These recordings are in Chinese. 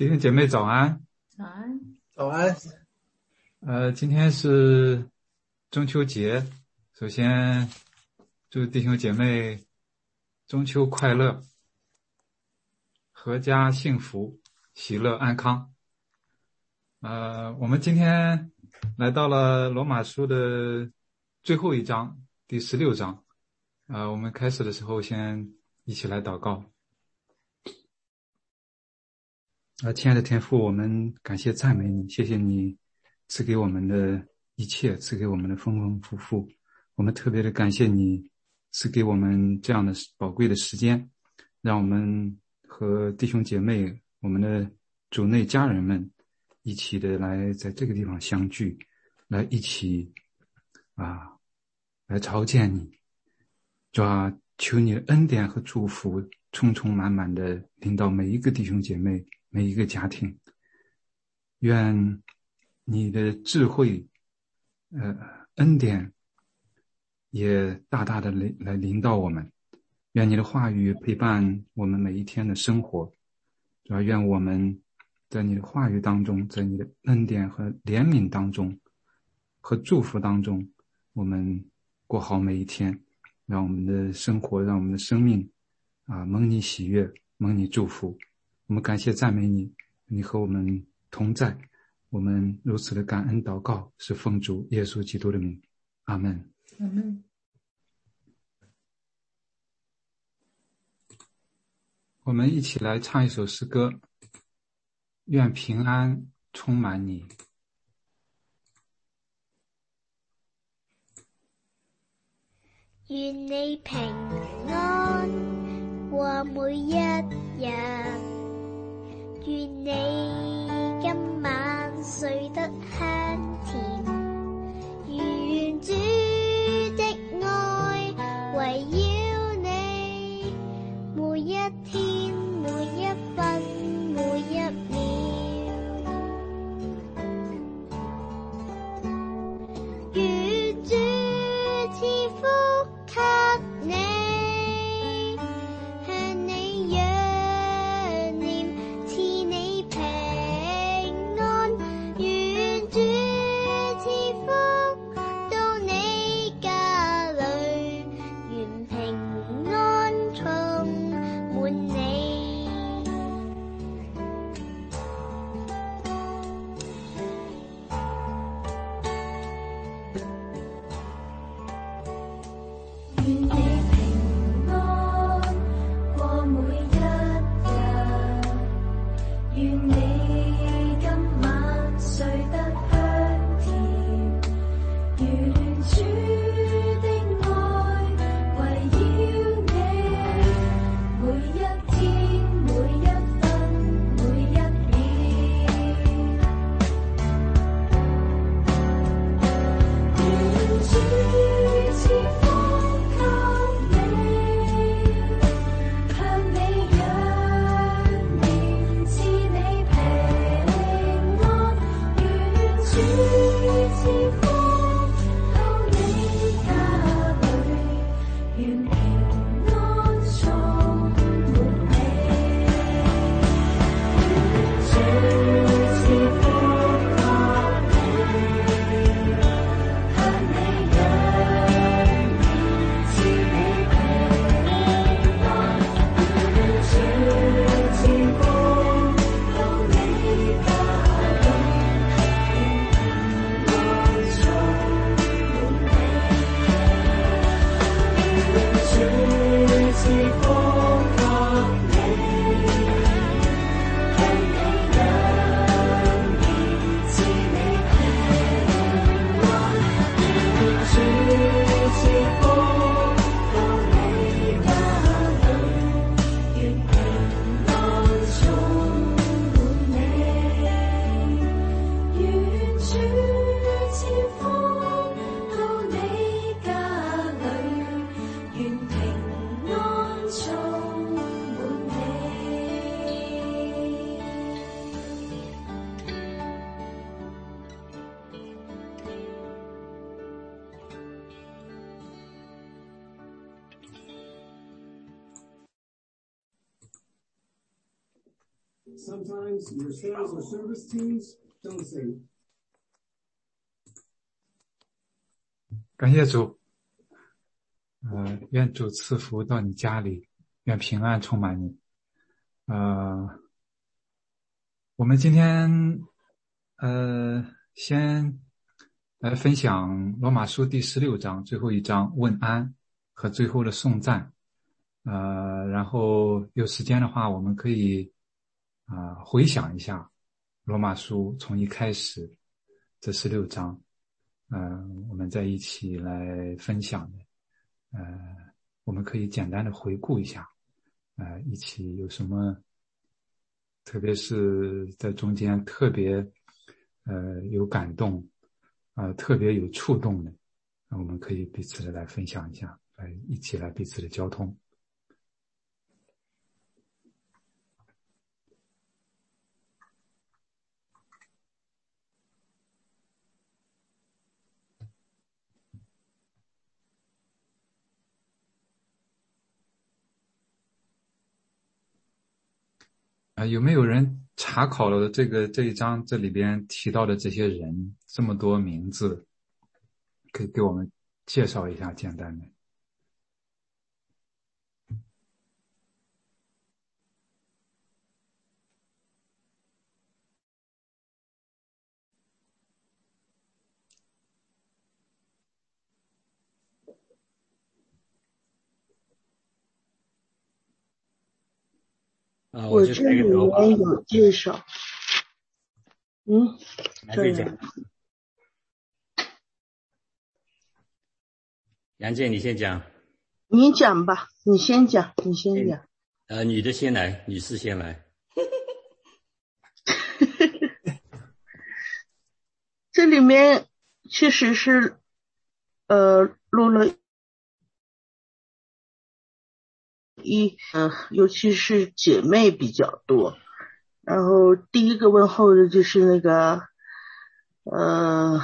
弟兄姐妹早安，早安，早安。呃，今天是中秋节，首先祝弟兄姐妹中秋快乐，阖家幸福，喜乐安康。呃，我们今天来到了罗马书的最后一章，第十六章。呃，我们开始的时候先一起来祷告。啊，亲爱的天父，我们感谢赞美你，谢谢你赐给我们的一切，赐给我们的丰丰富富。我们特别的感谢你赐给我们这样的宝贵的时间，让我们和弟兄姐妹、我们的主内家人们一起的来在这个地方相聚，来一起啊，来朝见你。主啊，求你的恩典和祝福充充满满的临到每一个弟兄姐妹。每一个家庭，愿你的智慧、呃恩典也大大的来来临到我们。愿你的话语陪伴我们每一天的生活，主要愿我们在你的话语当中，在你的恩典和怜悯当中和祝福当中，我们过好每一天，让我们的生活，让我们的生命啊蒙你喜悦，蒙你祝福。我们感谢赞美你，你和我们同在，我们如此的感恩祷告，是奉主耶稣基督的名，阿门。阿门。我们一起来唱一首诗歌，愿平安充满你。愿你平安过每一日。愿你今晚睡得香甜，如愿主的爱围绕你，每一天，the service teams don't say 感谢主，呃，愿主赐福到你家里，愿平安充满你。呃，我们今天呃先来分享罗马书第十六章最后一章问安和最后的颂赞。呃，然后有时间的话，我们可以啊、回想一下罗马书从一开始这十六章。嗯、我们在一起来分享的，呃，我们可以简单的回顾一下，呃，一起有什么，特别是在中间特别，呃，有感动，呃，特别有触动的，那我们可以彼此的来分享一下，来一起来彼此的交通。啊、有没有人查考了这个这一章这里边提到的这些人这么多名字，可以给我们介绍一下简单的？啊，我这里个头吧。面有介绍。嗯，杨健讲，杨健你先讲，你讲吧，你先讲，你先讲。呃，女的先来，女士先来。这里面确实是，呃，录了一呃，尤其是姐妹比较多。然后第一个问候的就是那个，呃，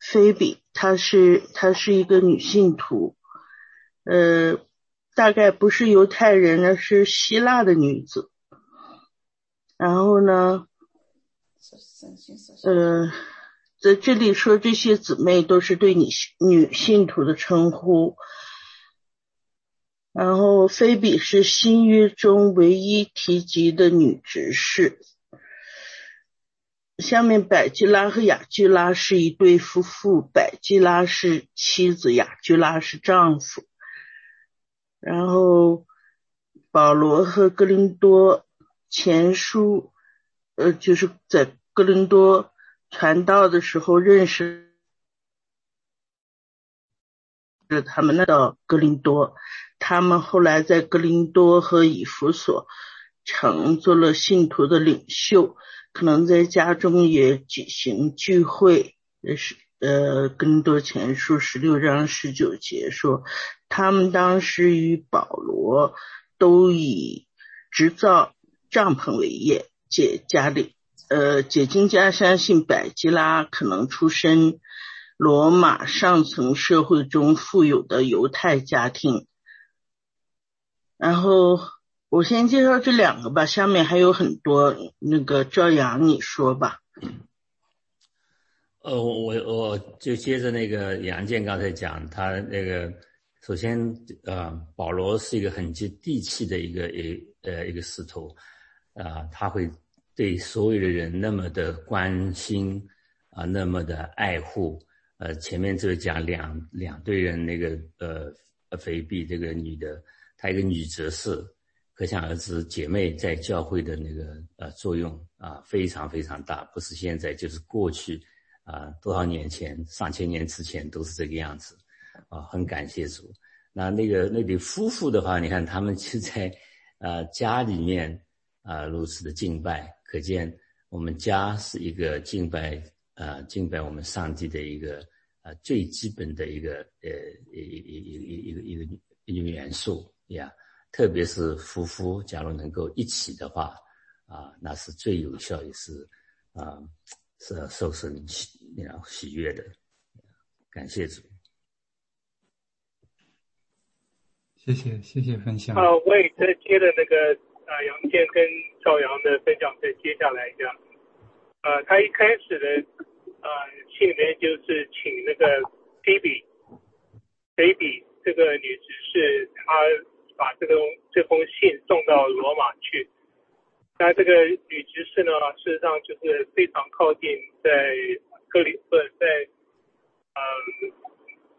菲比，她是她是一个女信徒，呃，大概不是犹太人呢，是希腊的女子。然后呢，呃，在这里说这些姊妹都是对女女信徒的称呼。然后菲比是新约中唯一提及的女执事。下面百基拉和雅基拉是一对夫妇，百基拉是妻子，雅基拉是丈夫。然后保罗和格林多前书，呃，就是在哥林多传道的时候认识是他们那到格林多，他们后来在格林多和以弗所城做了信徒的领袖，可能在家中也举行聚会。是呃，哥林多前书十六章十九节说，他们当时与保罗都以制造帐篷为业，解家里呃解金家相信百基拉可能出身罗马上层社会中富有的犹太家庭。然后我先介绍这两个吧，下面还有很多，那个赵阳你说吧。呃，我我我就接着那个杨健刚才讲，他那个首先呃，保罗是一个很接地气的一个一呃一个使徒，啊、他会对所有的人那么的关心啊、那么的爱护。呃，前面就讲两两对人那个呃呃菲比这个女的，她一个女哲士，可想而知姐妹在教会的那个呃作用啊、非常非常大，不是现在就是过去。啊，多少年前，上千年之前都是这个样子，啊，很感谢主。那那个那对夫妇的话，你看他们就在呃家里面啊如此的敬拜，可见我们家是一个敬拜啊敬拜我们上帝的一个啊最基本的一个呃一一一一一个一个一个元素呀。特别是夫妇假如能够一起的话啊，那是最有效也是啊。是受神喜然后喜悦的，感谢主。谢谢谢谢分享。啊，我也在接着那个啊杨健跟赵阳的分享再接下来一下。呃，他一开始的呃信里面就是请那个 Baby Baby 这个女执事，她把这个这封信送到罗马去。那这个女执事呢，事实上就是非常靠近在克林不在嗯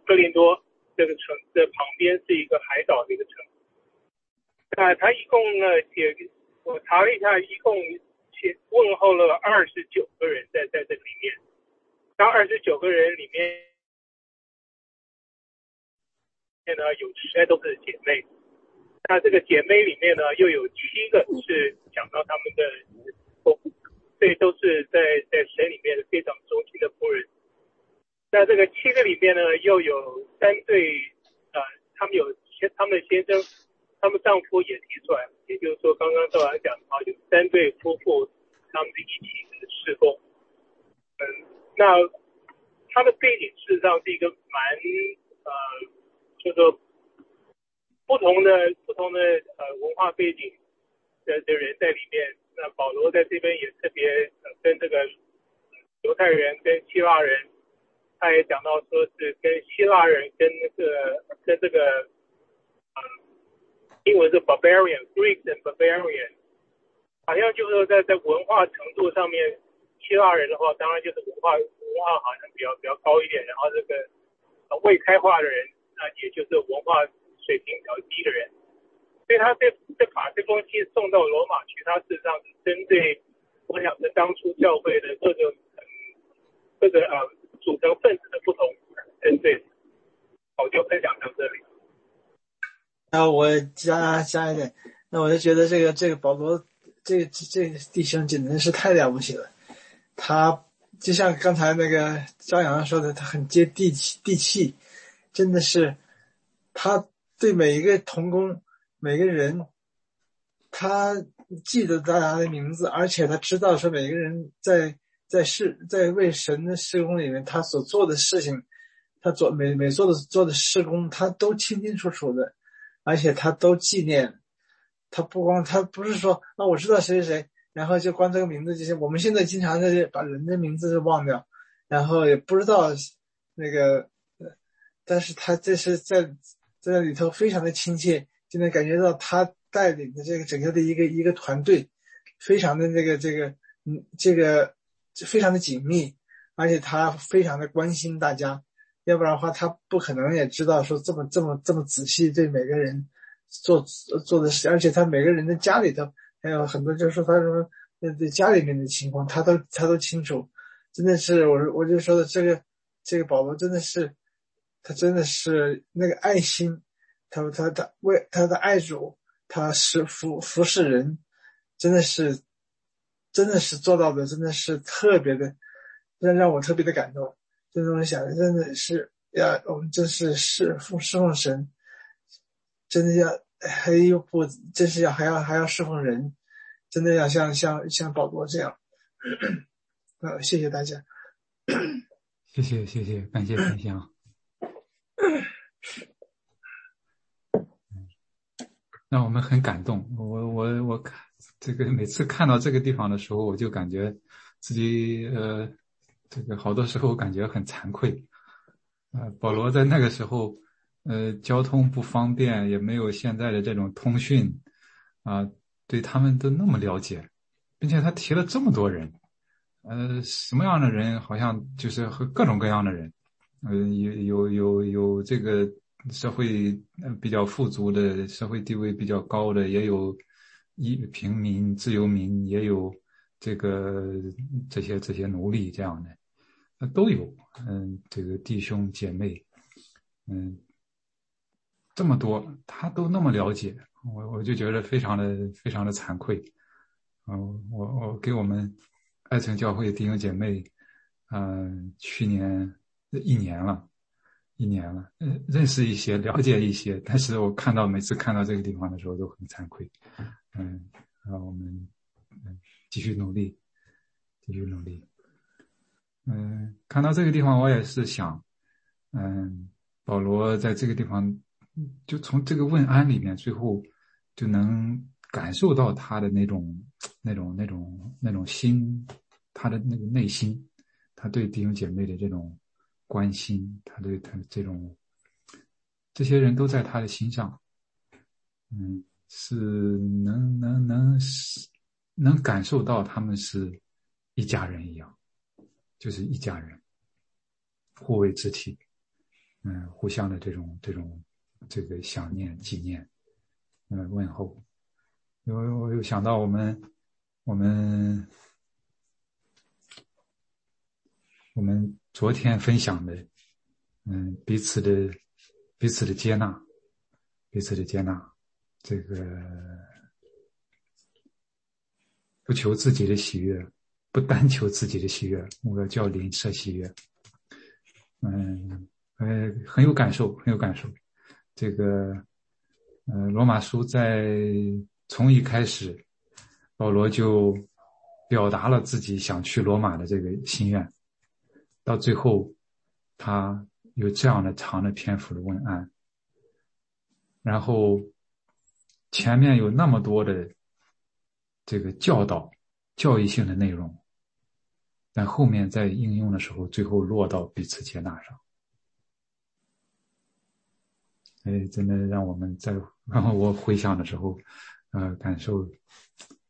克林多这个城的旁边是一个海岛的一个城。那他一共呢写，我查了一下，一共写问候了二十九个人在在这里面。那二十九个人里面，现呢有十来都是姐妹。那这个姐妹里面呢，又有七个是讲到他们的，这都是在在神里面非常忠心的仆人。那这个七个里面呢，又有三对，呃，他们有先他们的先生，他们丈夫也提出来，也就是说刚刚赵来讲啊，有三对夫妇，他们的一起侍奉。嗯，那他的背景事实上是一个蛮呃，就说。不同的不同的呃文化背景的的人在里面，那保罗在这边也特别跟这个犹太人跟希腊人，他也讲到说是跟希腊人跟那个跟这个嗯英文是 barbarian、Greek and barbarian，好像就是在在文化程度上面，希腊人的话当然就是文化文化好像比较比较高一点，然后这个未开化的人那也就是文化。水平比较低的人，所以他这这把这封信送到罗马去，他事实上教会的各个各个呃组成分子的不同针对。我就分享到这里。那我加加一点，那我就觉得这个这个保罗这个这个弟兄简直是太了不起了，他就像刚才那个张扬说的，他很接地气地气，真的是他。对每一个童工，每个人，他记得大家的名字，而且他知道说每个人在在事在为神的施工里面，他所做的事情，他做每每做的做的施工，他都清清楚楚的，而且他都纪念。他不光他不是说啊，我知道谁谁谁，然后就光这个名字这些。我们现在经常在这把人的名字都忘掉，然后也不知道那个，但是他这是在。在里头非常的亲切，就能感觉到他带领的这个整个的一个一个团队，非常的这个这个嗯这个非常的紧密，而且他非常的关心大家，要不然的话他不可能也知道说这么这么这么仔细对每个人做做的事，而且他每个人的家里头还有很多，就是说他什么对家里面的情况，他都他都清楚，真的是我我就说的这个这个保罗真的是。他真的是那个爱心，他他他为他的爱主，他是服服侍人，真的是，真的是做到的，真的是特别的，让让我特别的感动。就是我想，真的是要我们真是侍奉侍奉神，真的要还有不，真是要还要还要侍奉人，真的要像像像保罗这样。呃，谢谢大家。谢谢谢谢，感谢分享。让我们很感动。我我我看这个每次看到这个地方的时候，我就感觉自己呃，这个好多时候感觉很惭愧。呃，保罗在那个时候，呃，交通不方便，也没有现在的这种通讯，啊，对他们都那么了解，并且他提了这么多人，呃，什么样的人，好像就是和各种各样的人，呃，有有有有这个。社会比较富足的，社会地位比较高的，也有一平民、自由民，也有这个这些这些奴隶这样的，都有。嗯，这个弟兄姐妹，嗯，这么多，他都那么了解，我我就觉得非常的非常的惭愧。嗯，我我给我们爱城教会弟兄姐妹，嗯，去年一年了。一年了，嗯，认识一些，了解一些，但是我看到每次看到这个地方的时候都很惭愧，嗯，让我们嗯继续努力，继续努力，嗯，看到这个地方我也是想，嗯，保罗在这个地方，就从这个问安里面最后就能感受到他的那种、那种、那种、那种心，他的那个内心，他对弟兄姐妹的这种关心，他对他这种，这些人都在他的心上，嗯，是能能能能感受到他们是一家人一样，就是一家人，互为肢体，嗯，互相的这种这种这个想念、纪念，嗯，问候。因为我又想到我们，我们，我们昨天分享的，嗯，彼此的，彼此的接纳，彼此的接纳，这个不求自己的喜悦，不单求自己的喜悦，我要叫灵舍喜悦。嗯，呃，很有感受，很有感受。这个，呃，罗马书在。从一开始，保罗就表达了自己想去罗马的这个心愿。到最后，他有这样的长的篇幅的文案，然后前面有那么多的这个教导、教育性的内容，但后面在应用的时候，最后落到彼此接纳上。哎，真的让我们在然后 我回想的时候。呃，感受，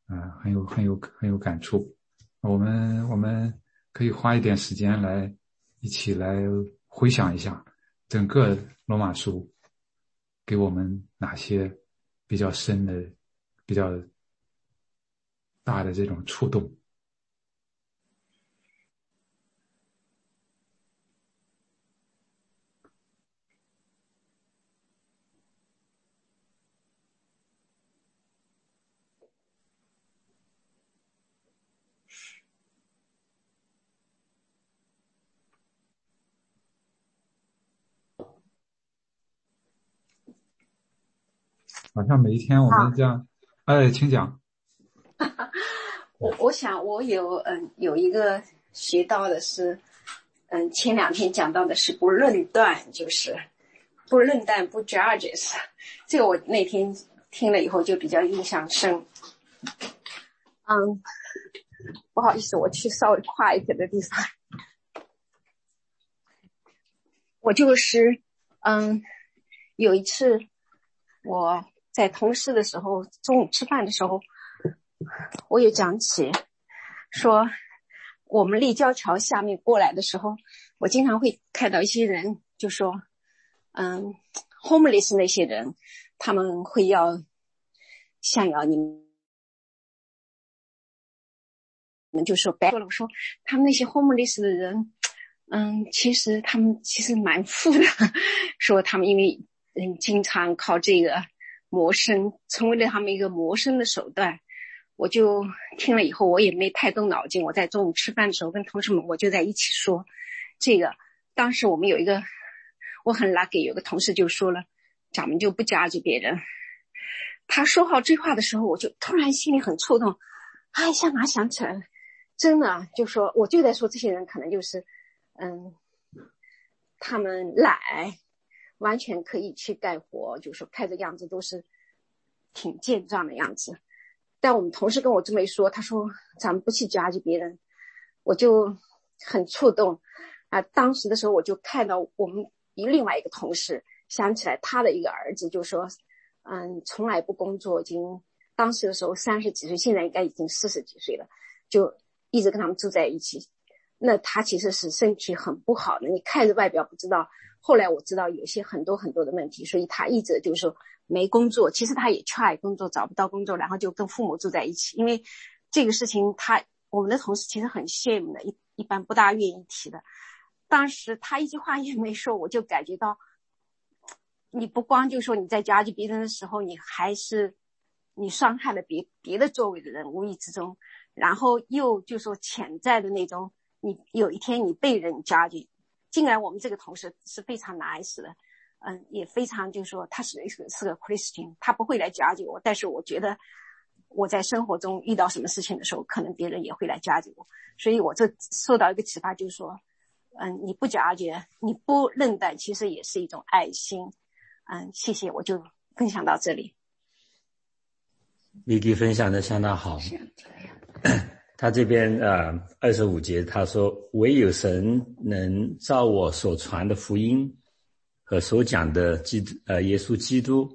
呃，很有很有很有感触。我们我们可以花一点时间来一起来回想一下整个罗马书给我们哪些比较深的、比较大的这种触动。好像每一天我们这样，哎，请讲。我我想我有嗯有一个学到的是，嗯前两天讲到的是不论断，就是不论断不 judges，这个我那天听了以后就比较印象深。嗯，不好意思，我去稍微快一点的地方。我就是嗯有一次我。在同事的时候，中午吃饭的时候，我也讲起，说我们立交桥下面过来的时候，我经常会看到一些人，就说，嗯，homeless 那些人，他们会要想要你们，你们就说白了，我说他们那些 homeless 的人，嗯，其实他们其实蛮富的，说他们因为嗯经常靠这个。谋生成为了他们一个谋生的手段，我就听了以后，我也没太动脑筋。我在中午吃饭的时候跟同事们，我就在一起说，这个当时我们有一个我很 lucky，有个同事就说了，咱们就不加急别人。他说好这话的时候，我就突然心里很触动，哎，一下哪想起来了，真的就说我就在说这些人可能就是，嗯，他们懒。完全可以去干活，就是看这样子都是挺健壮的样子。但我们同事跟我这么一说，他说咱们不去夹击别人，我就很触动啊。当时的时候我就看到我们一另外一个同事，想起来他的一个儿子，就说嗯，从来不工作，已经当时的时候三十几岁，现在应该已经四十几岁了，就一直跟他们住在一起。那他其实是身体很不好的，你看着外表不知道。后来我知道有些很多很多的问题，所以他一直就是说没工作。其实他也 try 工作，找不到工作，然后就跟父母住在一起。因为这个事情，他我们的同事其实很羡慕的，一一般不大愿意提的。当时他一句话也没说，我就感觉到，你不光就说你在夹击别人的时候，你还是你伤害了别别的周围的人，无意之中，然后又就说潜在的那种，你有一天你被人夹击。竟然我们这个同事是非常 nice 的，嗯，也非常就是说他是是是个 Christian，他不会来夹击我。但是我觉得我在生活中遇到什么事情的时候，可能别人也会来夹击我。所以我这受到一个启发，就是说，嗯，你不夹击，你不认待，其实也是一种爱心。嗯，谢谢，我就分享到这里。Vicky 分享的相当好。他这边啊二十五节他说：“唯有神能照我所传的福音和所讲的基督呃耶稣基督，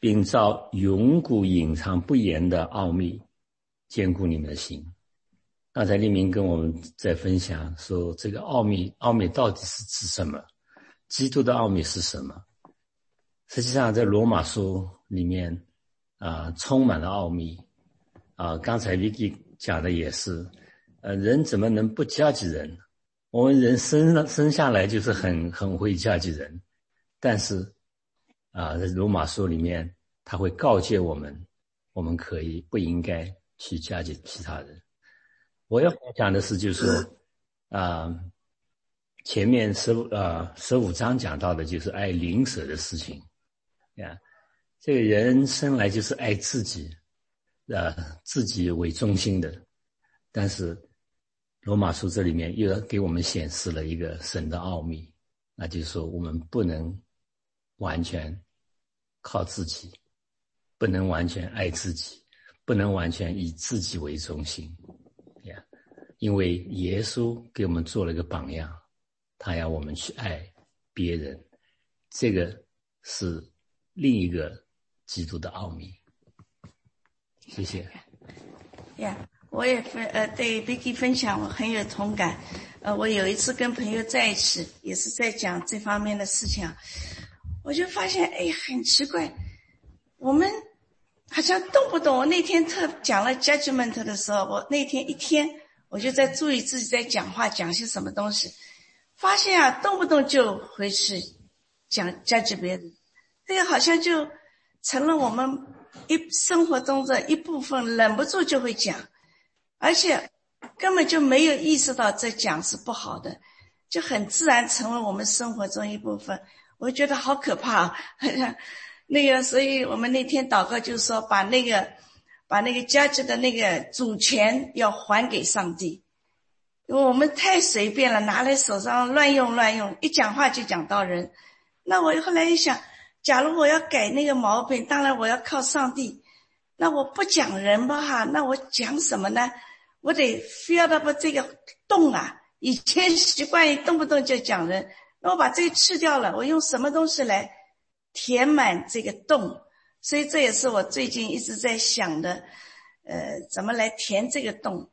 并照永古隐藏不言的奥秘，坚固你们的心。”刚才立明跟我们在分享说，这个奥秘奥秘到底是指什么？基督的奥秘是什么？实际上，在罗马书里面啊，充满了奥秘啊。刚才 Vicky 讲的也是，呃，人怎么能不嫁给人？我们人生生下来就是很很会嫁给人，但是啊，在罗马书里面，他会告诫我们，我们可以不应该去嫁给其他人。我要讲的是，就是说，啊，前面十五啊十五章讲到的就是爱邻舍的事情，呀，这个人生来就是爱自己，呃，自己为中心的，但是罗马书这里面又给我们显示了一个神的奥秘，那就是说我们不能完全靠自己，不能完全爱自己，不能完全以自己为中心。呀因为耶稣给我们做了一个榜样，他要我们去爱别人，这个是另一个基督的奥秘。谢谢。呀，我也分呃对 Vicky 分享，我很有同感。呃，我有一次跟朋友在一起，也是在讲这方面的事情，我就发现哎很奇怪，我们好像动不动，我那天特讲了 judgment 的时候，我那天一天。我就在注意自己在讲话讲些什么东西，发现啊，动不动就回去讲价值别人，这个好像就成了我们一生活中的一部分，忍不住就会讲，而且根本就没有意识到这讲是不好的，就很自然成为我们生活中一部分。我觉得好可怕啊！那个，所以我们那天祷告就说把那个。把那个家具的那个主权要还给上帝，因为我们太随便了，拿来手上乱用乱用，一讲话就讲到人。那我后来一想，假如我要改那个毛病，当然我要靠上帝。那我不讲人吧哈，那我讲什么呢？我得非要他把这个动啊，以前习惯于动不动就讲人，那我把这个去掉了，我用什么东西来填满这个洞？所以这也是我最近一直在想的，呃，怎么来填这个洞？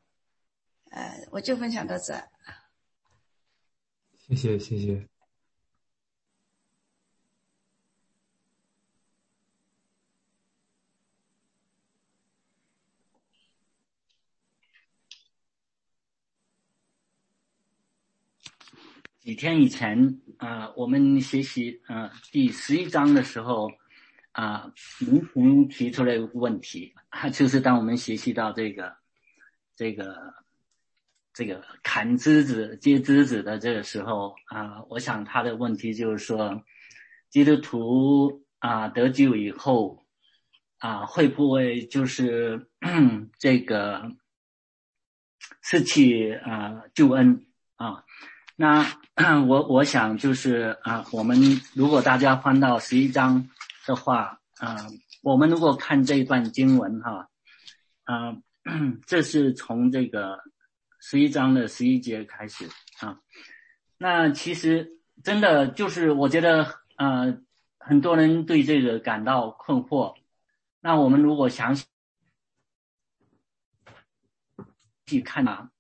呃，我就分享到这。谢谢谢谢。几天以前啊，我们学习啊第十一章的时候。啊，明群提出来一个问题，就是当我们学习到这个、这个、这个砍枝子、接枝子的这个时候啊，我想他的问题就是说，基督徒啊得救以后啊，会不会就是 这个失去啊救恩啊？那 我我想就是啊，我们如果大家翻到十一章。的话，啊，我们如果看这一段经文哈，啊，这是从这个十一章的十一节开始啊。那其实真的就是，我觉得，呃，很多人对这个感到困惑。那我们如果详细去看啊，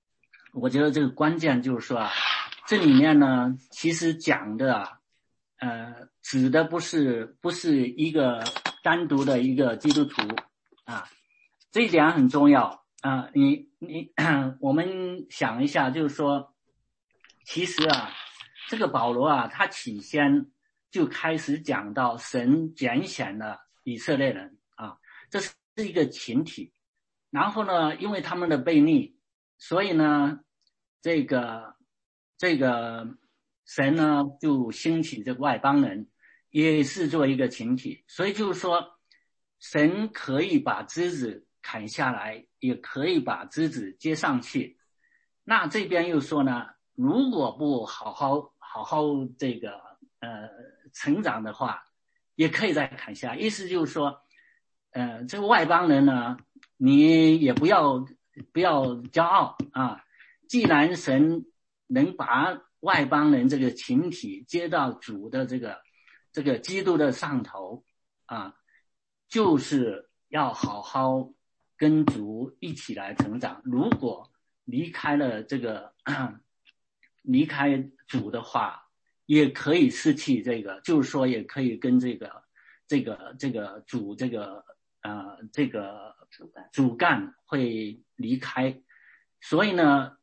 我觉得这个关键就是说啊，这里面呢，其实讲的。呃，指的不是不是一个单独的一个基督徒啊，这一点很重要啊。你你 我们想一下，就是说，其实啊，这个保罗啊，他起先就开始讲到神拣选了以色列人啊，这是一个群体。然后呢，因为他们的悖逆，所以呢，这个这个。神呢，就兴起这个外邦人，也是作为一个群体，所以就是说，神可以把枝子砍下来，也可以把枝子接上去。那这边又说呢，如果不好好好好这个呃成长的话，也可以再砍下。意思就是说，呃，这个外邦人呢，你也不要不要骄傲啊。既然神能把外邦人这个群体接到主的这个这个基督的上头啊，就是要好好跟主一起来成长。如果离开了这个 离开主的话，也可以失去这个，就是说也可以跟这个这个这个主这个呃这个主干会离开。所以呢，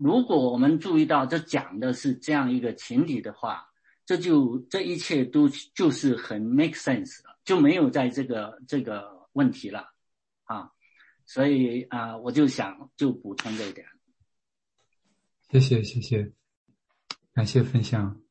如果我们注意到这讲的是这样一个群体的话，这就这一切都就是很 make sense 了，就没有在这个这个问题了啊。所以啊，我就想就补充这一点。谢谢谢谢，感谢分享。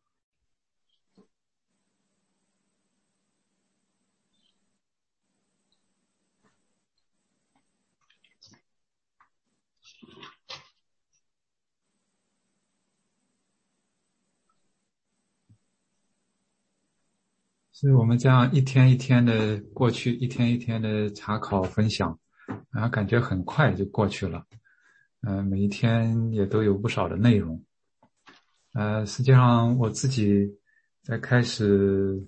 是我们这样一天一天的过去，一天一天的查考分享，然后感觉很快就过去了。嗯，每一天也都有不少的内容。呃，实际上我自己在开始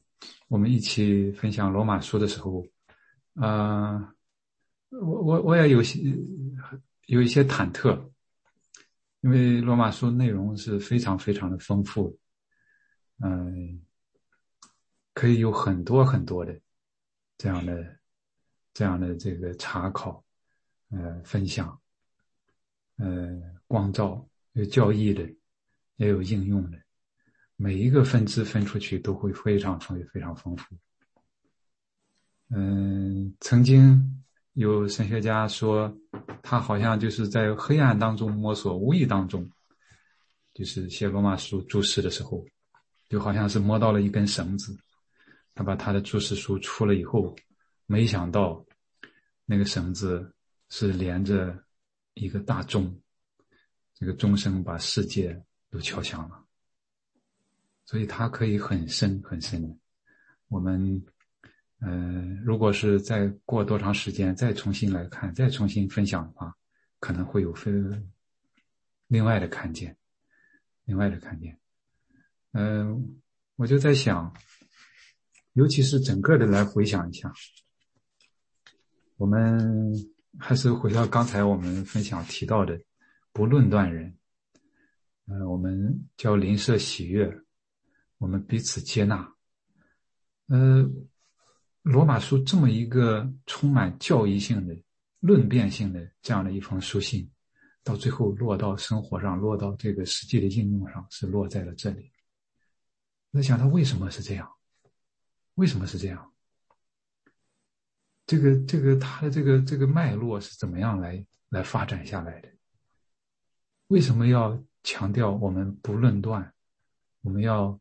我们一起分享罗马书的时候，呃，我我我也有些有一些忐忑，因为罗马书内容是非常非常的丰富，嗯。可以有很多很多的这样的这样的这个查考，呃，分享，呃，光照有教义的，也有应用的，每一个分支分出去都会非常丰非常丰富。嗯，曾经有神学家说，他好像就是在黑暗当中摸索，无意当中，就是写罗马书注释的时候，就好像是摸到了一根绳子。他把他的注释书出了以后，没想到那个绳子是连着一个大钟，这个钟声把世界都敲响了。所以它可以很深很深。我们，嗯，如果是再过多长时间再重新来看，再重新分享的话，可能会有分另外的看见，另外的看见。嗯，我就在想。尤其是整个的来回想一下，我们还是回到刚才我们分享提到的，不论断人，呃，我们叫邻舍喜悦，我们彼此接纳。呃，罗马书这么一个充满教义性的、论辩性的这样的一封书信，到最后落到生活上，落到这个实际的应用上，是落在了这里。那想他为什么是这样？为什么是这样？这个这个它的这个这个脉络是怎么样来来发展下来的？为什么要强调我们不论断？我们要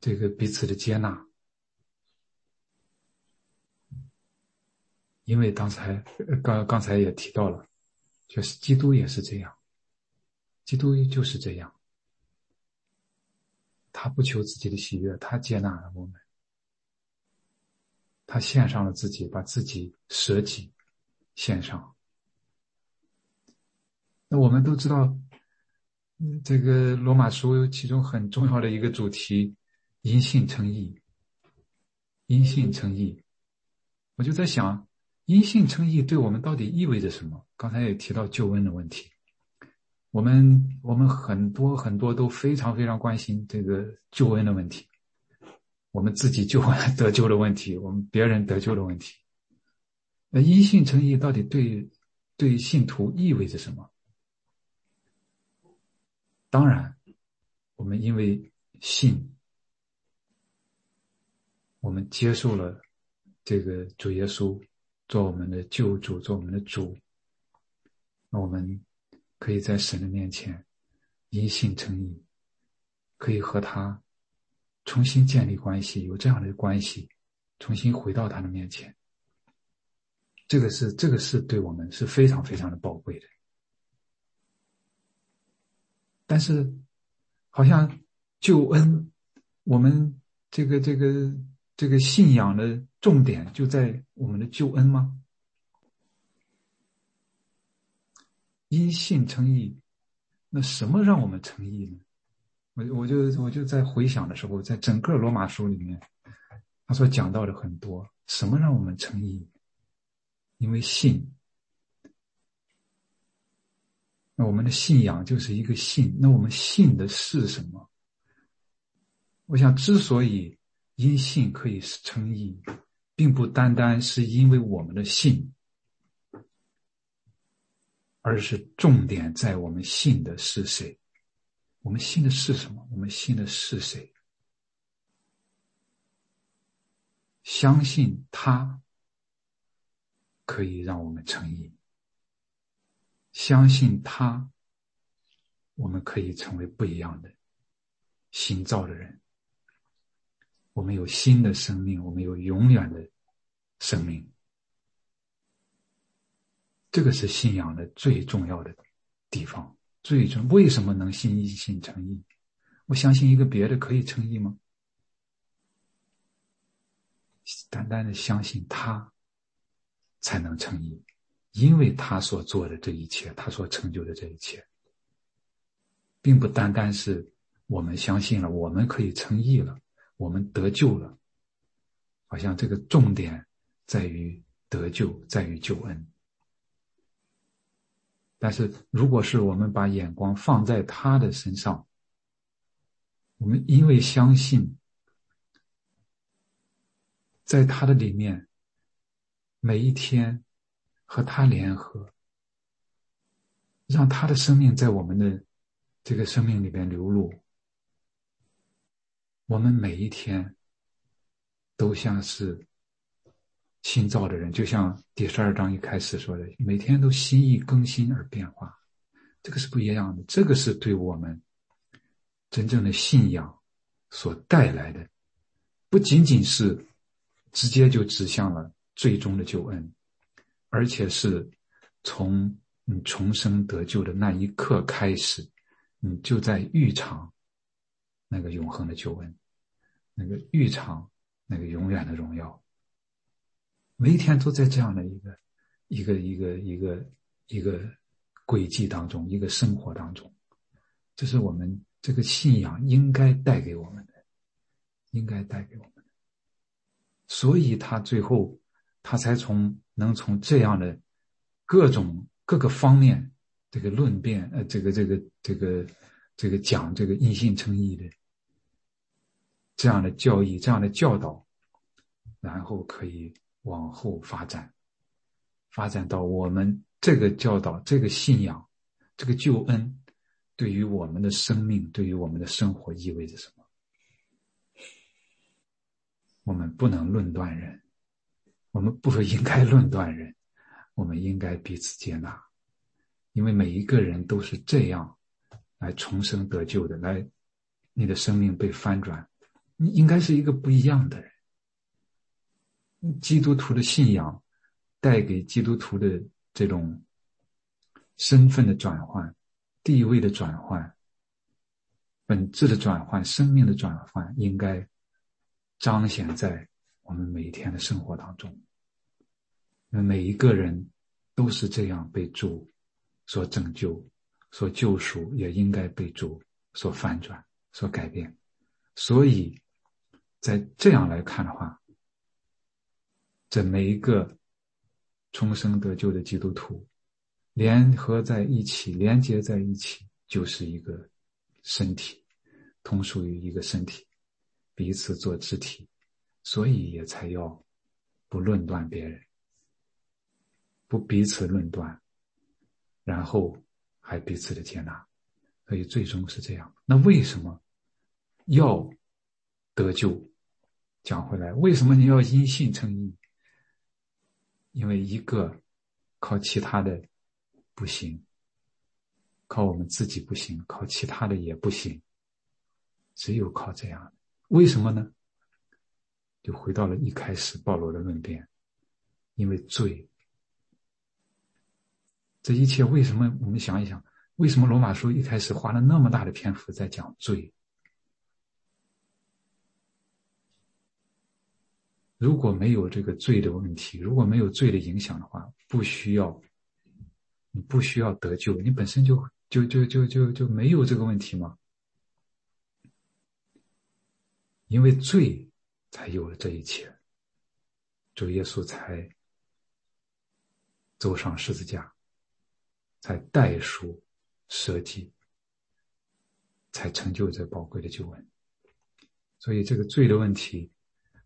这个彼此的接纳？因为刚才刚刚才也提到了，就是基督也是这样，基督就是这样，他不求自己的喜悦，他接纳了我们。他献上了自己，把自己舍己献上。那我们都知道，这个罗马书其中很重要的一个主题——因信称义。因信称义，我就在想，因信称义对我们到底意味着什么？刚才也提到救恩的问题，我们我们很多很多都非常非常关心这个救恩的问题。我们自己救得救的问题，我们别人得救的问题。那因信称义到底对对信徒意味着什么？当然，我们因为信，我们接受了这个主耶稣做我们的救主，做我们的主。那我们可以在神的面前因信称义，可以和他。重新建立关系有这样的关系重新回到他的面前。这个是这个是对我们是非常非常的宝贵的。但是好像救恩我们这个这个这个信仰的重点就在我们的救恩吗？因信称义那什么让我们诚意呢？我我就我就在回想的时候，在整个罗马书里面，他所讲到的很多，什么让我们称义？因为信。那我们的信仰就是一个信，那我们信的是什么？我想，之所以因信可以称义，并不单单是因为我们的信，而是重点在我们信的是谁。我们信的是什么？我们信的是谁？相信他可以让我们成义。相信他，我们可以成为不一样的新造的人。我们有新的生命，我们有永远的生命。这个是信仰的最重要的地方。最终，为什么能信一信成义？我相信一个别的可以成义吗？单单的相信他，才能成义。因为他所做的这一切，他所成就的这一切，并不单单是我们相信了，我们可以称义了，我们得救了。好像这个重点在于得救，在于救恩。但是，如果是我们把眼光放在他的身上，我们因为相信，在他的里面，每一天。和他联合，让他的生命在我们的这个生命里边流露。我们每一天都像是新造的人，就像第十二章一开始说的，每天都心意更新而变化。这个是不一样的，这个是对我们真正的信仰所带来的，不仅仅是直接就指向了最终的救恩。而且是从你重生得救的那一刻开始，你就在浴场那个永恒的救恩，那个浴场那个永远的荣耀。每一天都在这样的一个一个一个一个一个轨迹当中，一个生活当中，这是我们这个信仰应该带给我们的，应该带给我们的。所以他最后他才从。能从这样的各种各个方面，这个论辩，呃，这个这个这个这个讲这个因信称义的这样的教义，这样的教导，然后可以往后发展，发展到我们这个教导、这个信仰、这个救恩，对于我们的生命、对于我们的生活意味着什么？我们不能论断人。我们不应该论断人，我们应该彼此接纳，因为每一个人都是这样来重生得救的，来你的生命被翻转，你应该是一个不一样的人。基督徒的信仰带给基督徒的这种身份的转换、地位的转换、本质的转换、生命的转换，应该彰显在。我们每一天的生活当中，那每一个人都是这样被主所拯救、所救赎，也应该被主所翻转、所改变。所以，在这样来看的话，这每一个重生得救的基督徒联合在一起、连接在一起，就是一个身体，同属于一个身体，彼此做肢体。所以也才要不论断别人，不彼此论断，然后还彼此的接纳，所以最终是这样。那为什么要得救？讲回来，为什么你要因信称义？因为一个靠其他的不行，靠我们自己不行，靠其他的也不行，只有靠这样。为什么呢？就回到了一开始保罗的论辩，因为罪，这一切为什么？我们想一想，为什么罗马书一开始花了那么大的篇幅在讲罪？如果没有这个罪的问题，如果没有罪的影响的话，不需要你不需要得救，你本身就就就就就就没有这个问题吗？因为罪才有了这一切，主耶稣才走上十字架，才代赎舍己，才成就这宝贵的救恩。所以这个罪的问题，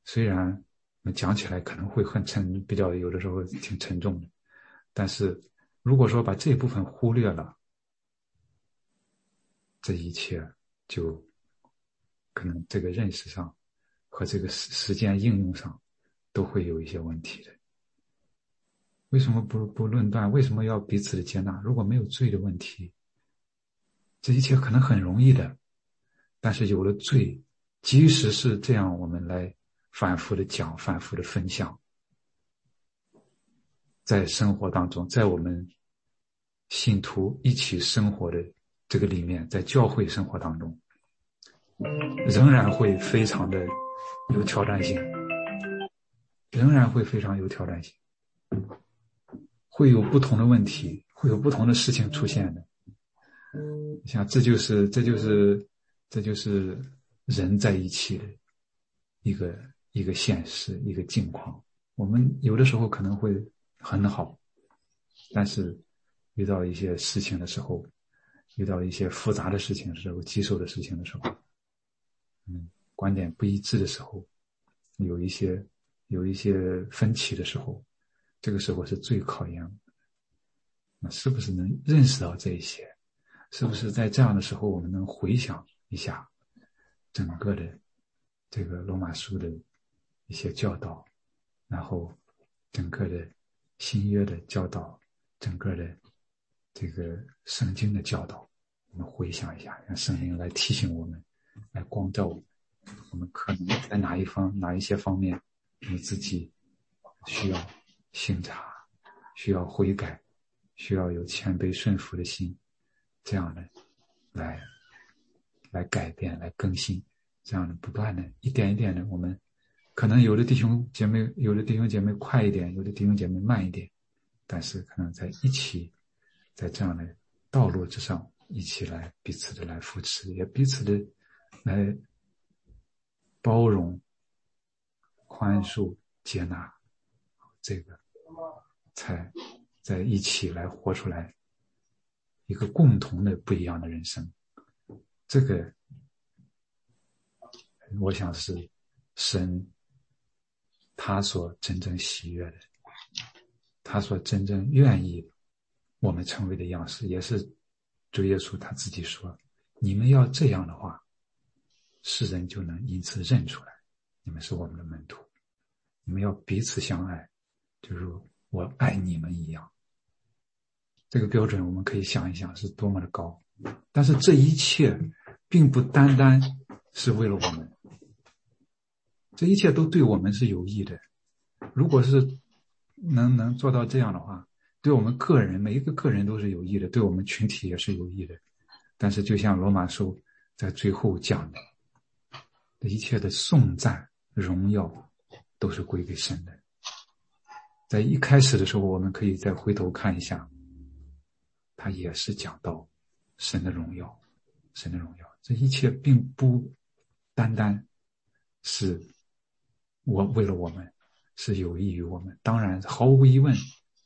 虽然那讲起来可能会很沉，比较有的时候挺沉重的，但是如果说把这部分忽略了，这一切就可能这个认识上和这个实实践应用上都会有一些问题的。为什么不不论断？为什么要彼此的接纳？如果没有罪的问题，这一切可能很容易的，但是有了罪。即使是这样，我们来反复的讲，反复的分享，在生活当中，在我们信徒一起生活的这个里面，在教会生活当中，仍然会非常的有挑战性，仍然会非常有挑战性，会有不同的问题，会有不同的事情出现的。像这就是，这就是，这就是。人在一起的一个一个现实，一个境况。我们有的时候可能会很好，但是遇到一些事情的时候，遇到一些复杂的事情的时候，棘手的事情的时候，嗯，观点不一致的时候，有一些有一些分歧的时候，这个时候是最考验。那是不是能认识到这一些？是不是在这样的时候，我们能回想一下？整个的这个罗马书的一些教导，然后整个的新约的教导，整个的这个圣经的教导，我们回想一下，让圣灵来提醒我们，来光照我们。我们可能在哪一方、哪一些方面，你自己需要醒察，需要悔改，需要有谦卑顺服的心，这样的来。来改变，来更新，这样的不断的，一点一点的，我们可能有的弟兄姐妹，有的弟兄姐妹快一点，有的弟兄姐妹慢一点，但是可能在一起，在这样的道路之上，一起来彼此的来扶持，也彼此的来包容、宽恕、接纳，这个才在一起来活出来一个共同的不一样的人生。这个，我想是神他所真正喜悦的，他所真正愿意我们成为的样式，也是主耶稣他自己说：“你们要这样的话，世人就能因此认出来，你们是我们的门徒。你们要彼此相爱，就如我爱你们一样。”这个标准我们可以想一想是多么的高，但是这一切。并不单单是为了我们，这一切都对我们是有益的。如果是能能做到这样的话，对我们个人每一个个人都是有益的，对我们群体也是有益的。但是，就像罗马书在最后讲的，这一切的颂赞、荣耀都是归给神的。在一开始的时候，我们可以再回头看一下，他也是讲到神的荣耀，神的荣耀。这一切并不单单是我为了我们，是有益于我们。当然，毫无疑问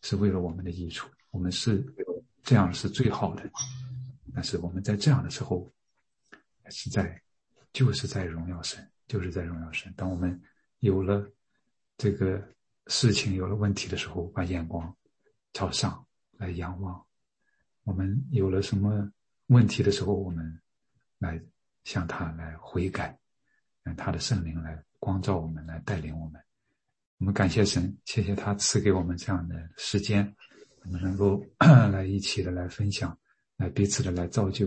是为了我们的益处。我们是这样是最好的。但是我们在这样的时候，是在就是在荣耀神，就是在荣耀神。当我们有了这个事情有了问题的时候，把眼光朝上来仰望。我们有了什么问题的时候，我们。来向他来悔改，让他的圣灵来光照我们，来带领我们。我们感谢神，谢谢他赐给我们这样的时间，我们能够 来一起的来分享，来彼此的来造就。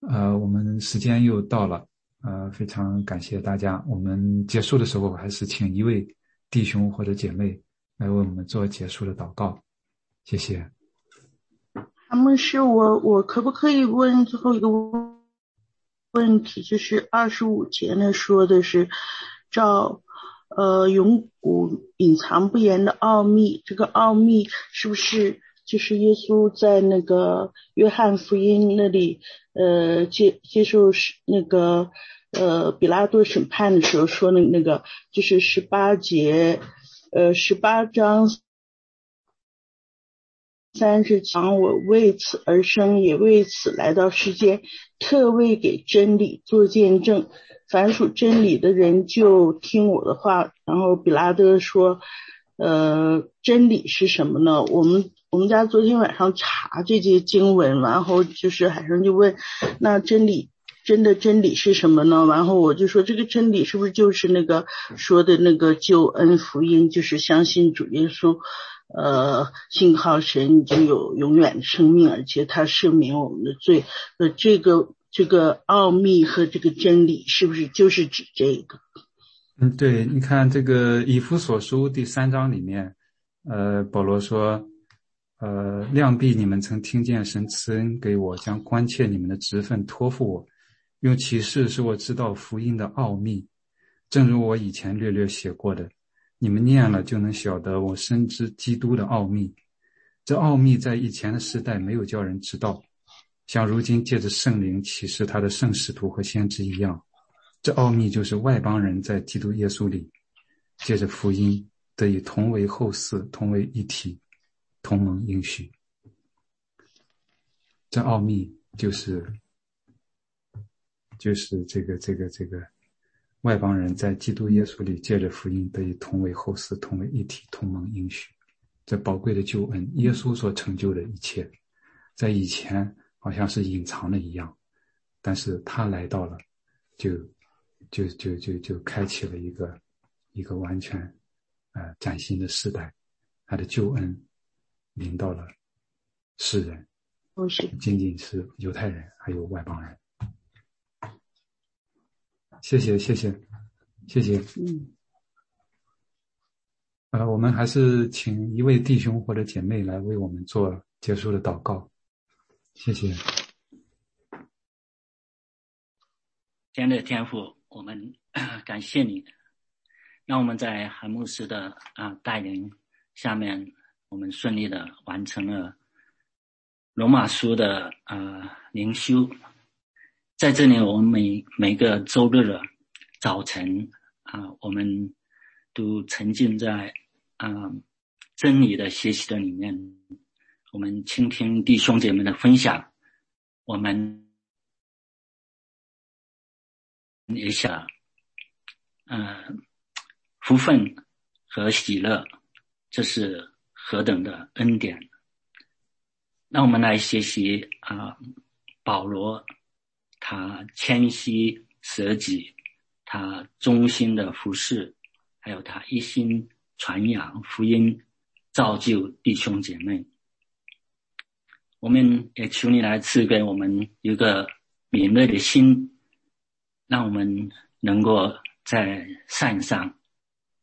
呃，我们时间又到了，呃，非常感谢大家。我们结束的时候，还是请一位弟兄或者姐妹来为我们做结束的祷告，谢谢。他们是我，我可不可以问最后一个问？问题就是二十五节呢，说的是照呃永古隐藏不言的奥秘，这个奥秘是不是就是耶稣在那个约翰福音那里，呃，接接受那个呃比拉多审判的时候说的那个，就是十八节，呃，十八章三十讲我为此而生，也为此来到世间，特为给真理做见证。凡属真理的人就听我的话。然后比拉德说，呃，真理是什么呢？我们我们家昨天晚上查这些经文，然后就是海生就问，那真理真的真理是什么呢？然后我就说，这个真理是不是就是那个说的那个救恩福音，就是相信主耶稣，呃，信靠神你就有永远的生命，而且他赦免我们的罪。呃，这个。这个奥秘和这个真理是不是就是指这个？嗯，对，你看这个以弗所书第三章里面，呃，保罗说，呃，量必你们曾听见神慈恩给我，将关切你们的职分托付我，用启示使我知道福音的奥秘，正如我以前略略写过的，你们念了就能晓得我深知基督的奥秘，这奥秘在以前的时代没有叫人知道。像如今借着圣灵启示他的圣使徒和先知一样，这奥秘就是外邦人在基督耶稣里，借着福音得以同为后嗣，同为一体，同盟应许。这奥秘就是，就是这个这个这个外邦人在基督耶稣里借着福音得以同为后嗣，同为一体，同盟应许。这宝贵的救恩，耶稣所成就的一切，在以前。好像是隐藏的一样，但是他来到了，就就就就就开启了一个一个完全呃崭新的时代，他的救恩临到了世人，不是仅仅是犹太人，还有外邦人。谢谢谢谢谢谢。嗯。呃，我们还是请一位弟兄或者姐妹来为我们做结束的祷告。谢谢，天的天赋，我们 感谢你，让我们在韩牧师的啊带领下面，我们顺利的完成了罗马书的啊灵修。在这里，我们每每个周日的早晨啊，我们都沉浸在啊真理的学习的里面。我们倾听弟兄姐妹的分享，我们也想，嗯，福分和喜乐，这是何等的恩典！那我们来学习啊，保罗他谦虚舍己，他忠心的服侍，还有他一心传扬福音，造就弟兄姐妹。我们也求你来赐给我们一个敏锐的心，让我们能够在善上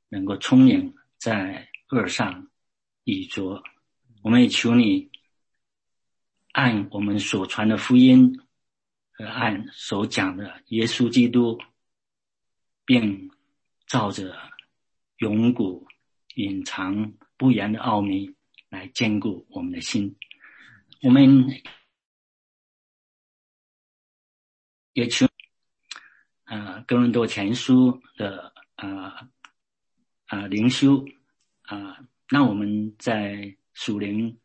能够聪颖，在恶上以拙。我们也求你按我们所传的福音按所讲的耶稣基督，并照着永古隐藏不言的奥秘来坚固我们的心。我们也求啊，哥伦多前书的啊啊灵修啊，让我们在属灵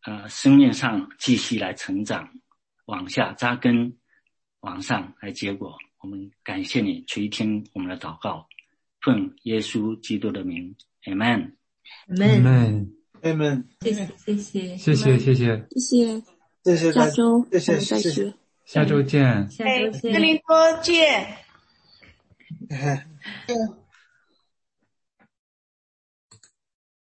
啊生命上继续来成长，往下扎根，往上来结果。我们感谢你垂听我们的祷告，奉耶稣基督的名，Amen，Amen，Amen，谢谢谢谢。谢谢谢谢。谢谢。下周谢谢再谢谢。学，下周见。下周见。格林多见。嗯